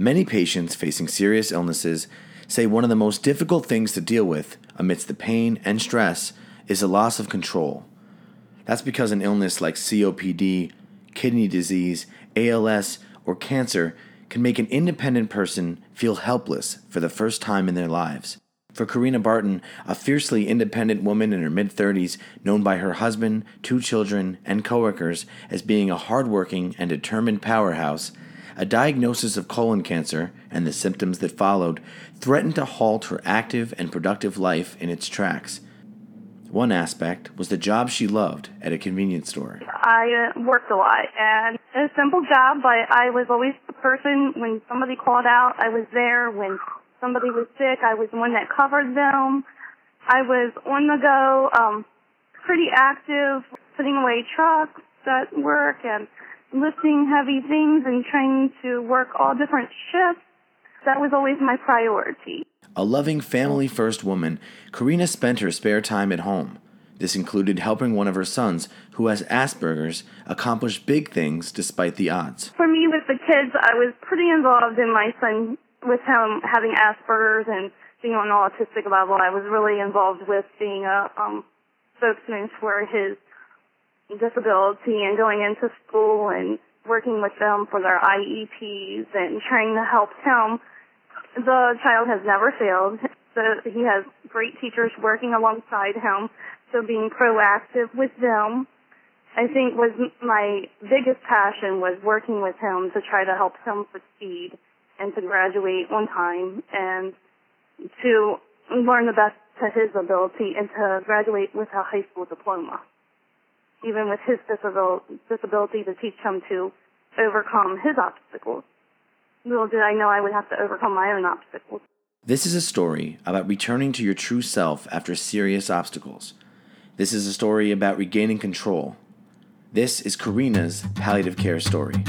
Many patients facing serious illnesses say one of the most difficult things to deal with amidst the pain and stress is the loss of control. That's because an illness like COPD, kidney disease, ALS, or cancer can make an independent person feel helpless for the first time in their lives. For Karina Barton, a fiercely independent woman in her mid 30s, known by her husband, two children, and coworkers as being a hardworking and determined powerhouse, a diagnosis of colon cancer and the symptoms that followed threatened to halt her active and productive life in its tracks. One aspect was the job she loved at a convenience store. I uh, worked a lot and a simple job, but I was always the person when somebody called out, I was there. When somebody was sick, I was the one that covered them. I was on the go, um, pretty active, putting away trucks at work and lifting heavy things and trying to work all different shifts. That was always my priority. A loving family first woman, Karina spent her spare time at home. This included helping one of her sons, who has Asperger's, accomplish big things despite the odds. For me, with the kids, I was pretty involved in my son with him having Asperger's and being on an autistic level. I was really involved with being a um, spokesman for his disability and going into school and working with them for their IEPs and trying to help him the child has never failed. So he has great teachers working alongside him. So being proactive with them, I think was my biggest passion was working with him to try to help him succeed and to graduate on time and to learn the best to his ability and to graduate with a high school diploma. Even with his disability to teach him to overcome his obstacles. Little did I know I would have to overcome my own obstacles. This is a story about returning to your true self after serious obstacles. This is a story about regaining control. This is Karina's palliative care story.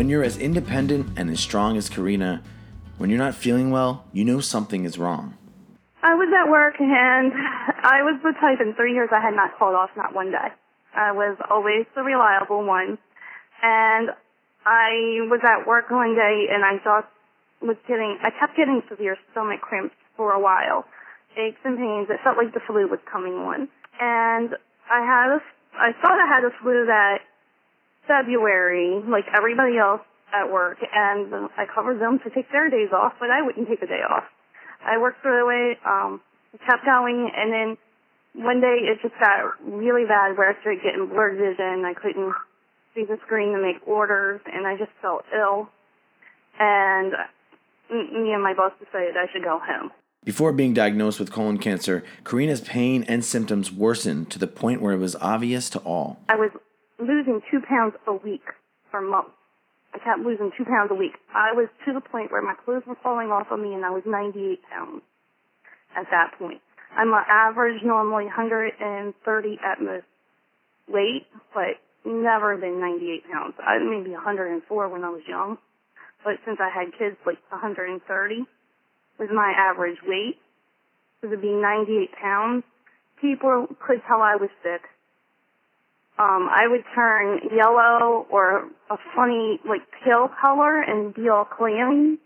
When you're as independent and as strong as Karina, when you're not feeling well, you know something is wrong. I was at work and I was the type in three years I had not called off not one day. I was always the reliable one. And I was at work one day and I just was getting, I kept getting severe stomach cramps for a while. Aches and pains. It felt like the flu was coming on. And I had a, I thought I had a flu that February, like everybody else at work, and I covered them to take their days off, but I wouldn't take a day off. I worked through the way, um, kept going, and then one day it just got really bad where I started getting blurred vision. I couldn't see the screen to make orders, and I just felt ill. And me and my boss decided I should go home. Before being diagnosed with colon cancer, Karina's pain and symptoms worsened to the point where it was obvious to all. I was losing two pounds a week for months. I kept losing two pounds a week. I was to the point where my clothes were falling off of me and I was 98 pounds at that point. I'm an average, normally 130 at most weight, but never been 98 pounds. I maybe 104 when I was young, but since I had kids, like 130 was my average weight. So to be 98 pounds, people could tell I was sick um, I would turn yellow or a funny, like, pale color and be all clammy.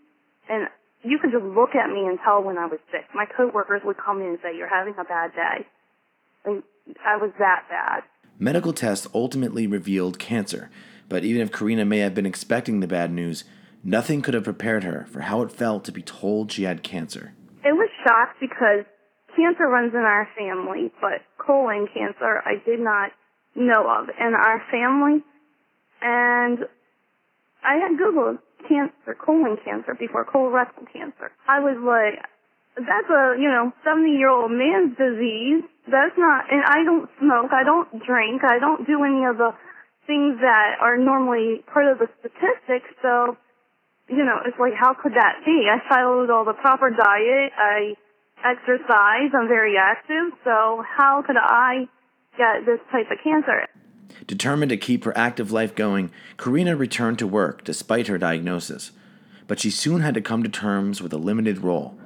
And you could just look at me and tell when I was sick. My coworkers would come in and say, you're having a bad day. Like, I was that bad. Medical tests ultimately revealed cancer, but even if Karina may have been expecting the bad news, nothing could have prepared her for how it felt to be told she had cancer. It was shock because cancer runs in our family, but colon cancer I did not know of in our family. And I had Googled cancer, colon cancer before colorectal cancer. I was like, that's a, you know, 70 year old man's disease. That's not, and I don't smoke, I don't drink, I don't do any of the things that are normally part of the statistics. So, you know, it's like, how could that be? I followed all the proper diet. I exercise. I'm very active. So how could I get this type of cancer. Determined to keep her active life going, Karina returned to work despite her diagnosis. But she soon had to come to terms with a limited role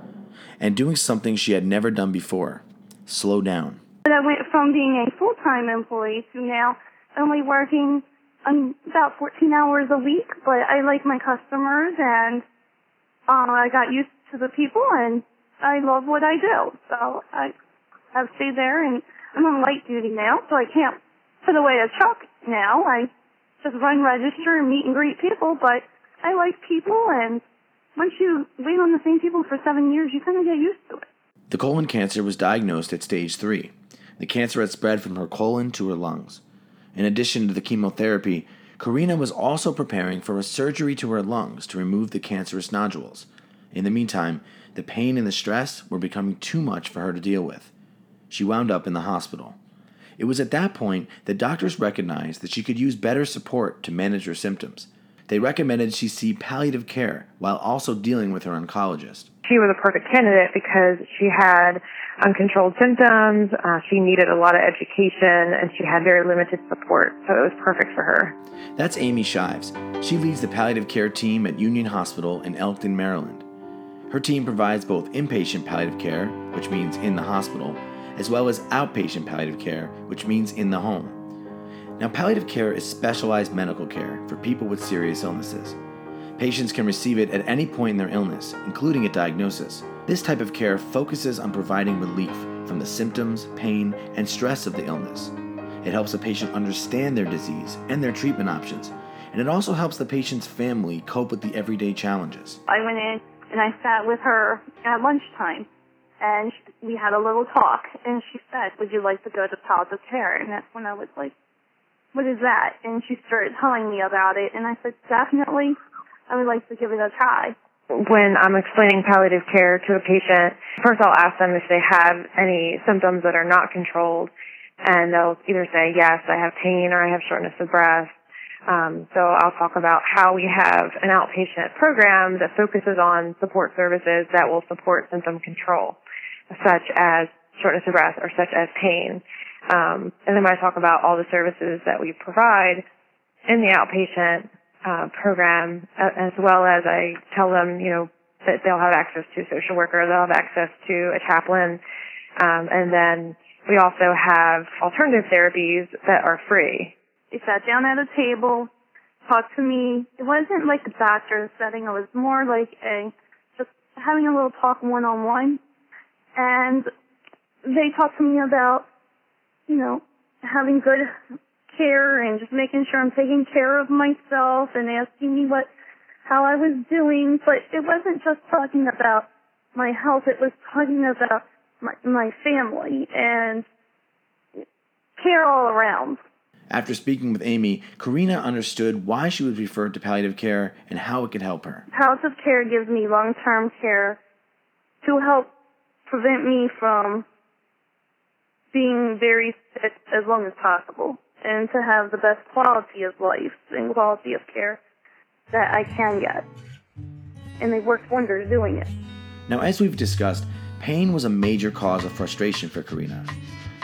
and doing something she had never done before slow down. But I went from being a full-time employee to now only working um, about 14 hours a week, but I like my customers and uh, I got used to the people and I love what I do. So I have stayed there and I'm on light duty now, so I can't put away a truck now. I just run register and meet and greet people, but I like people and once you wait on the same people for seven years, you kind of get used to it. The colon cancer was diagnosed at stage three. The cancer had spread from her colon to her lungs. In addition to the chemotherapy, Karina was also preparing for a surgery to her lungs to remove the cancerous nodules. In the meantime, the pain and the stress were becoming too much for her to deal with. She wound up in the hospital. It was at that point that doctors recognized that she could use better support to manage her symptoms. They recommended she see palliative care while also dealing with her oncologist. She was a perfect candidate because she had uncontrolled symptoms, uh, she needed a lot of education, and she had very limited support, so it was perfect for her. That's Amy Shives. She leads the palliative care team at Union Hospital in Elkton, Maryland. Her team provides both inpatient palliative care, which means in the hospital, as well as outpatient palliative care, which means in the home. Now, palliative care is specialized medical care for people with serious illnesses. Patients can receive it at any point in their illness, including at diagnosis. This type of care focuses on providing relief from the symptoms, pain, and stress of the illness. It helps the patient understand their disease and their treatment options, and it also helps the patient's family cope with the everyday challenges. I went in and I sat with her at lunchtime, and we had a little talk, and she said, would you like to go to palliative care? And that's when I was like, what is that? And she started telling me about it, and I said, definitely, I would like to give it a try. When I'm explaining palliative care to a patient, first I'll ask them if they have any symptoms that are not controlled, and they'll either say, yes, I have pain or I have shortness of breath. Um, so I'll talk about how we have an outpatient program that focuses on support services that will support symptom control, such as shortness of breath or such as pain. Um, and then when I talk about all the services that we provide in the outpatient uh, program, as well as I tell them, you know, that they'll have access to a social worker, they'll have access to a chaplain, um, and then we also have alternative therapies that are free. They sat down at a table, talked to me. It wasn't like a doctor setting. It was more like a just having a little talk one on one. And they talked to me about, you know, having good care and just making sure I'm taking care of myself and asking me what how I was doing. But it wasn't just talking about my health. It was talking about my my family and care all around. After speaking with Amy, Karina understood why she was referred to palliative care and how it could help her. Palliative care gives me long-term care to help prevent me from being very sick as long as possible and to have the best quality of life and quality of care that I can get. And they worked wonders doing it. Now, as we've discussed, pain was a major cause of frustration for Karina.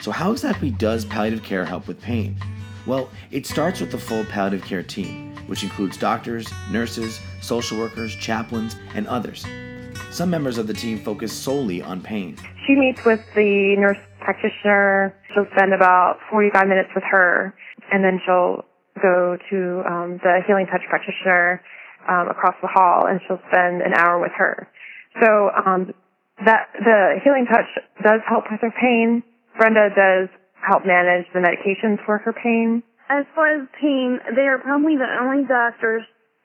So, how exactly does palliative care help with pain? Well, it starts with the full palliative care team, which includes doctors, nurses, social workers, chaplains, and others. Some members of the team focus solely on pain. She meets with the nurse practitioner. She'll spend about 45 minutes with her, and then she'll go to um, the healing touch practitioner um, across the hall, and she'll spend an hour with her. So um, that the healing touch does help with her pain. Brenda does help manage the medications for her pain? As far as pain, they are probably the only doctors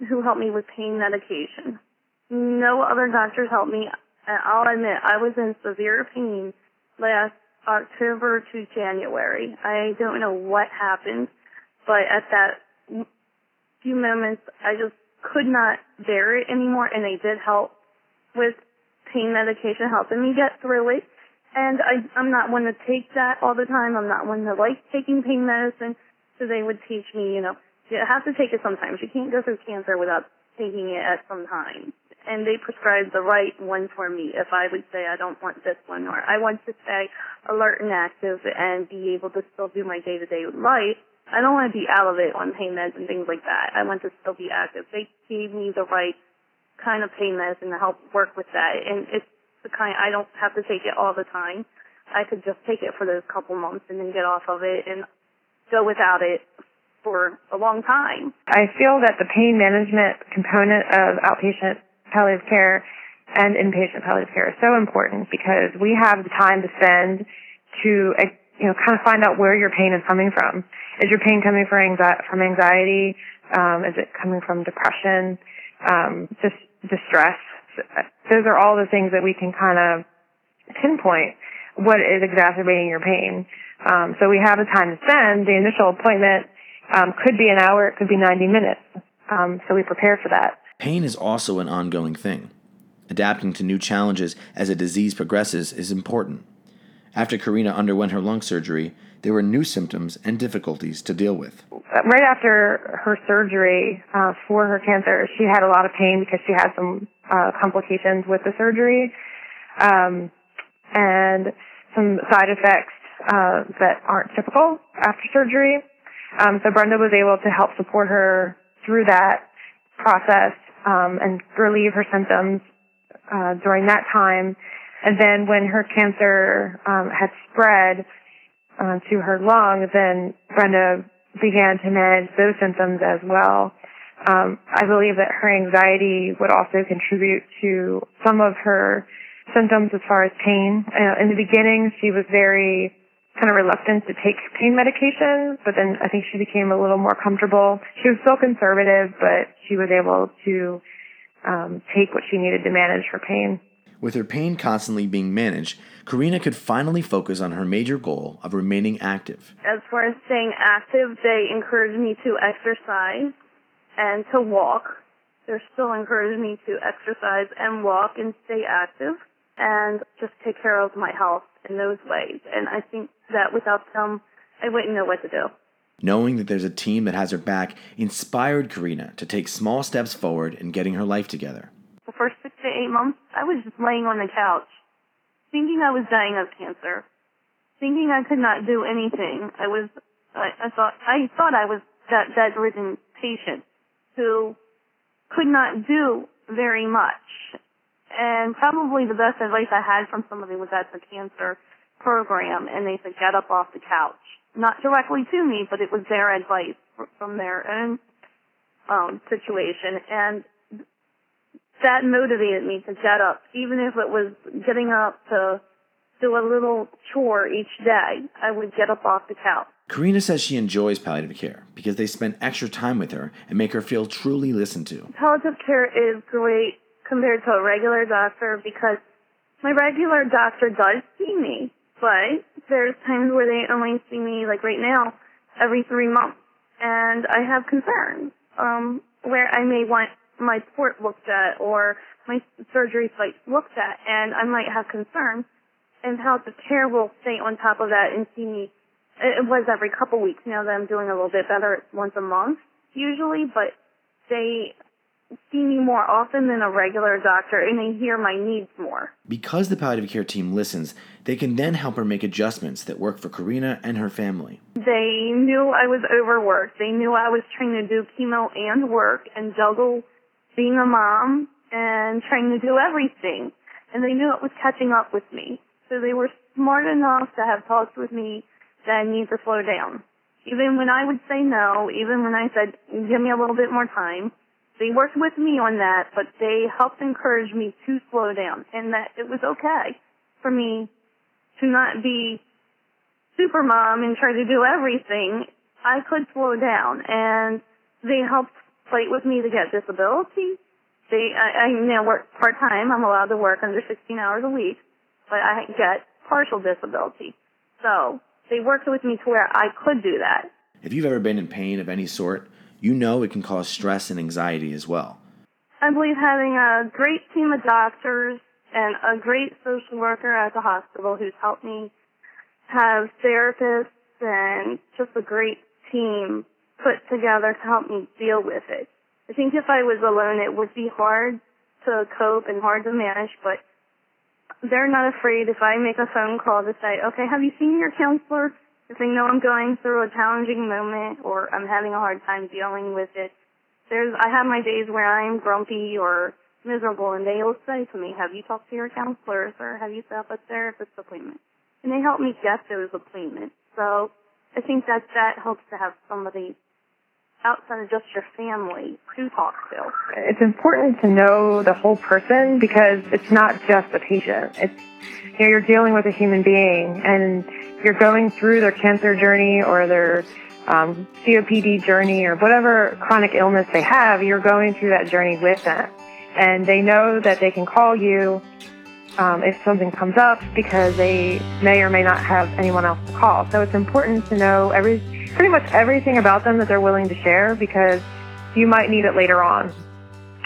who help me with pain medication. No other doctors helped me. I'll admit, I was in severe pain last October to January. I don't know what happened, but at that few moments, I just could not bear it anymore, and they did help with pain medication, helping me get through it. And I, I'm not one to take that all the time. I'm not one to like taking pain medicine. So they would teach me, you know, you have to take it sometimes. You can't go through cancer without taking it at some time. And they prescribed the right one for me if I would say I don't want this one or I want to stay alert and active and be able to still do my day to day life. I don't want to be out of it on pain meds and things like that. I want to still be active. They gave me the right kind of pain medicine to help work with that. And it's the kind I don't have to take it all the time. I could just take it for those couple months and then get off of it and go without it for a long time. I feel that the pain management component of outpatient palliative care and inpatient palliative care is so important because we have the time to spend to you know kind of find out where your pain is coming from. Is your pain coming from anxiety? Um, is it coming from depression? Um, just distress? Those are all the things that we can kind of pinpoint what is exacerbating your pain. Um, so we have the time to spend. The initial appointment um, could be an hour, it could be 90 minutes. Um, so we prepare for that. Pain is also an ongoing thing. Adapting to new challenges as a disease progresses is important. After Karina underwent her lung surgery, there were new symptoms and difficulties to deal with. Right after her surgery uh, for her cancer, she had a lot of pain because she had some uh, complications with the surgery um, and some side effects uh, that aren't typical after surgery. Um, so Brenda was able to help support her through that process um, and relieve her symptoms uh, during that time. And then when her cancer um, had spread uh, to her lung, then Brenda began to manage those symptoms as well. Um, I believe that her anxiety would also contribute to some of her symptoms as far as pain. Uh, in the beginning, she was very kind of reluctant to take pain medication, but then I think she became a little more comfortable. She was still conservative, but she was able to um, take what she needed to manage her pain. With her pain constantly being managed, Karina could finally focus on her major goal of remaining active. As far as staying active, they encouraged me to exercise and to walk. They're still encouraging me to exercise and walk and stay active and just take care of my health in those ways. And I think that without them, I wouldn't know what to do. Knowing that there's a team that has her back inspired Karina to take small steps forward in getting her life together. The first six to eight months, I was just laying on the couch, thinking I was dying of cancer, thinking I could not do anything. I was, I, I thought, I thought I was that bedridden patient who could not do very much. And probably the best advice I had from somebody was that the cancer program, and they said, get up off the couch. Not directly to me, but it was their advice from their own um, situation. And that motivated me to get up, even if it was getting up to do a little chore each day. I would get up off the couch. Karina says she enjoys palliative care because they spend extra time with her and make her feel truly listened to. Palliative care is great compared to a regular doctor because my regular doctor does see me, but there's times where they only see me, like right now, every three months. And I have concerns, um, where I may want my port looked at or my surgery site looked at, and I might have concerns. And how the care will stay on top of that and see me. It was every couple weeks now that I'm doing a little bit better. Once a month usually, but they see me more often than a regular doctor and they hear my needs more. Because the palliative care team listens, they can then help her make adjustments that work for Karina and her family. They knew I was overworked. They knew I was trying to do chemo and work and juggle being a mom and trying to do everything. And they knew it was catching up with me. So they were smart enough to have talks with me that I need to slow down. Even when I would say no, even when I said, give me a little bit more time, they worked with me on that, but they helped encourage me to slow down and that it was okay for me to not be super mom and try to do everything. I could slow down and they helped fight with me to get disability. They, I, I now work part time. I'm allowed to work under 16 hours a week, but I get partial disability. So they worked with me to where I could do that. If you've ever been in pain of any sort, you know it can cause stress and anxiety as well. I believe having a great team of doctors and a great social worker at the hospital who's helped me have therapists and just a great team put together to help me deal with it. I think if I was alone, it would be hard to cope and hard to manage, but they're not afraid if I make a phone call to say, okay, have you seen your counselor? If they know I'm going through a challenging moment or I'm having a hard time dealing with it, there's I have my days where I'm grumpy or miserable and they'll say to me, Have you talked to your counselors or have you set up a therapist appointment? and they help me get those appointments. So I think that that helps to have somebody outside of just your family to talk to. It's important to know the whole person because it's not just a patient. It's you know, you're dealing with a human being and you're going through their cancer journey or their um, COPD journey or whatever chronic illness they have, you're going through that journey with them. And they know that they can call you um, if something comes up because they may or may not have anyone else to call. So it's important to know every pretty much everything about them that they're willing to share because you might need it later on.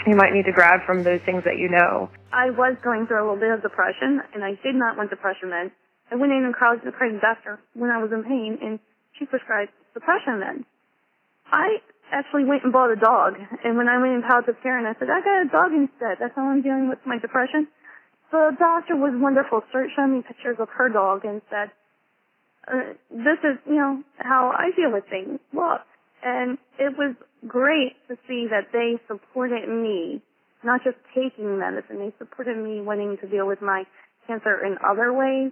You might need to grab from those things that you know. I was going through a little bit of depression, and I did not want depression meds. I went in and called the crazy doctor when I was in pain, and she prescribed depression meds. I actually went and bought a dog, and when I went in palliative care, and I said, I got a dog instead. That's how I'm dealing with my depression. The doctor was wonderful. Started showing me pictures of her dog and said, uh, this is, you know, how I deal with things. Look. And it was great to see that they supported me, not just taking medicine, they supported me wanting to deal with my cancer in other ways,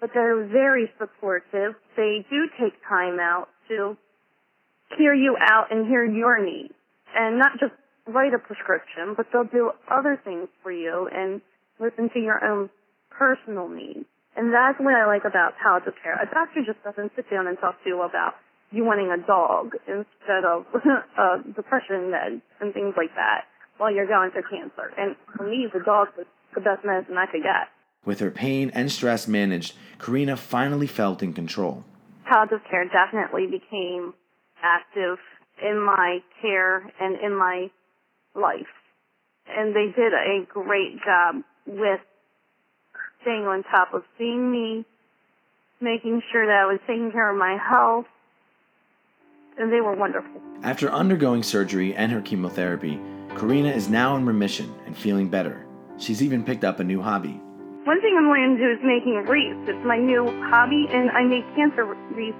but they're very supportive. They do take time out to hear you out and hear your needs and not just write a prescription, but they'll do other things for you and listen to your own personal needs. And that's what I like about palliative care. A doctor just doesn't sit down and talk to you about you wanting a dog instead of uh, depression meds and things like that while you're going through cancer. And for me, the dog was the best medicine I could get. With her pain and stress managed, Karina finally felt in control. Palliative care definitely became active in my care and in my life. And they did a great job with staying on top of seeing me, making sure that I was taking care of my health, and they were wonderful. After undergoing surgery and her chemotherapy, Karina is now in remission and feeling better. She's even picked up a new hobby. One thing I'm going to do is making wreaths. It's my new hobby, and I make cancer wreaths,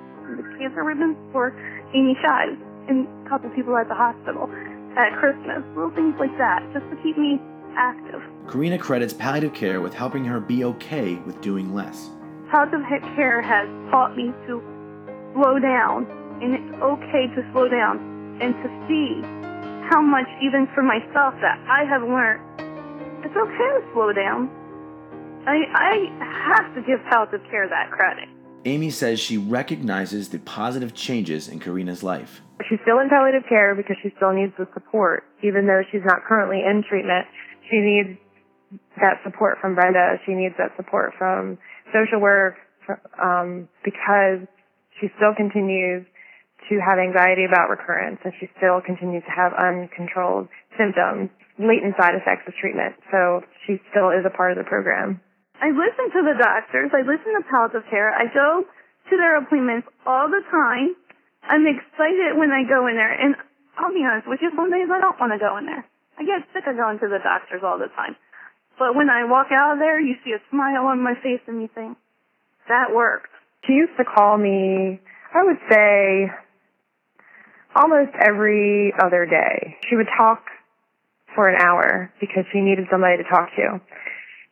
cancer ribbons for Amy Shives and a couple people at the hospital at Christmas. Little things like that, just to keep me active. Karina credits palliative care with helping her be okay with doing less. Palliative care has taught me to slow down, and it's okay to slow down and to see how much, even for myself, that I have learned. It's okay to slow down. I, I have to give palliative care that credit. Amy says she recognizes the positive changes in Karina's life. She's still in palliative care because she still needs the support, even though she's not currently in treatment. She needs that support from Brenda. She needs that support from social work um, because she still continues to have anxiety about recurrence and she still continues to have uncontrolled symptoms, latent side effects of treatment. So she still is a part of the program. I listen to the doctors. I listen to palliative care. I go to their appointments all the time. I'm excited when I go in there. And I'll be honest with you, some days I don't want to go in there. I get sick of going to the doctors all the time. But when I walk out of there, you see a smile on my face and you think, that worked. She used to call me, I would say, almost every other day. She would talk for an hour because she needed somebody to talk to.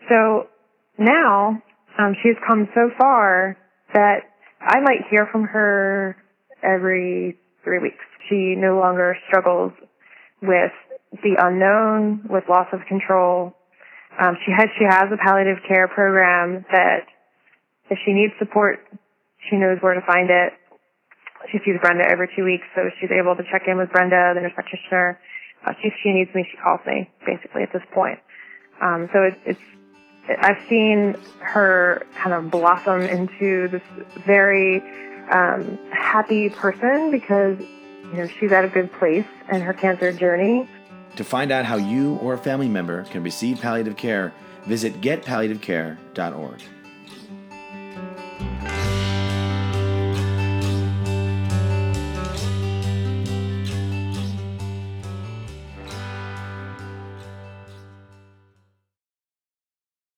So now, um, she's come so far that I might hear from her every three weeks. She no longer struggles with the unknown, with loss of control, um, she has she has a palliative care program that if she needs support, she knows where to find it. She sees Brenda every two weeks, so she's able to check in with Brenda, the nurse practitioner. Uh, if she needs me, she calls me. Basically, at this point, um, so it, it's I've seen her kind of blossom into this very um, happy person because you know she's at a good place in her cancer journey. To find out how you or a family member can receive palliative care, visit getpalliativecare.org.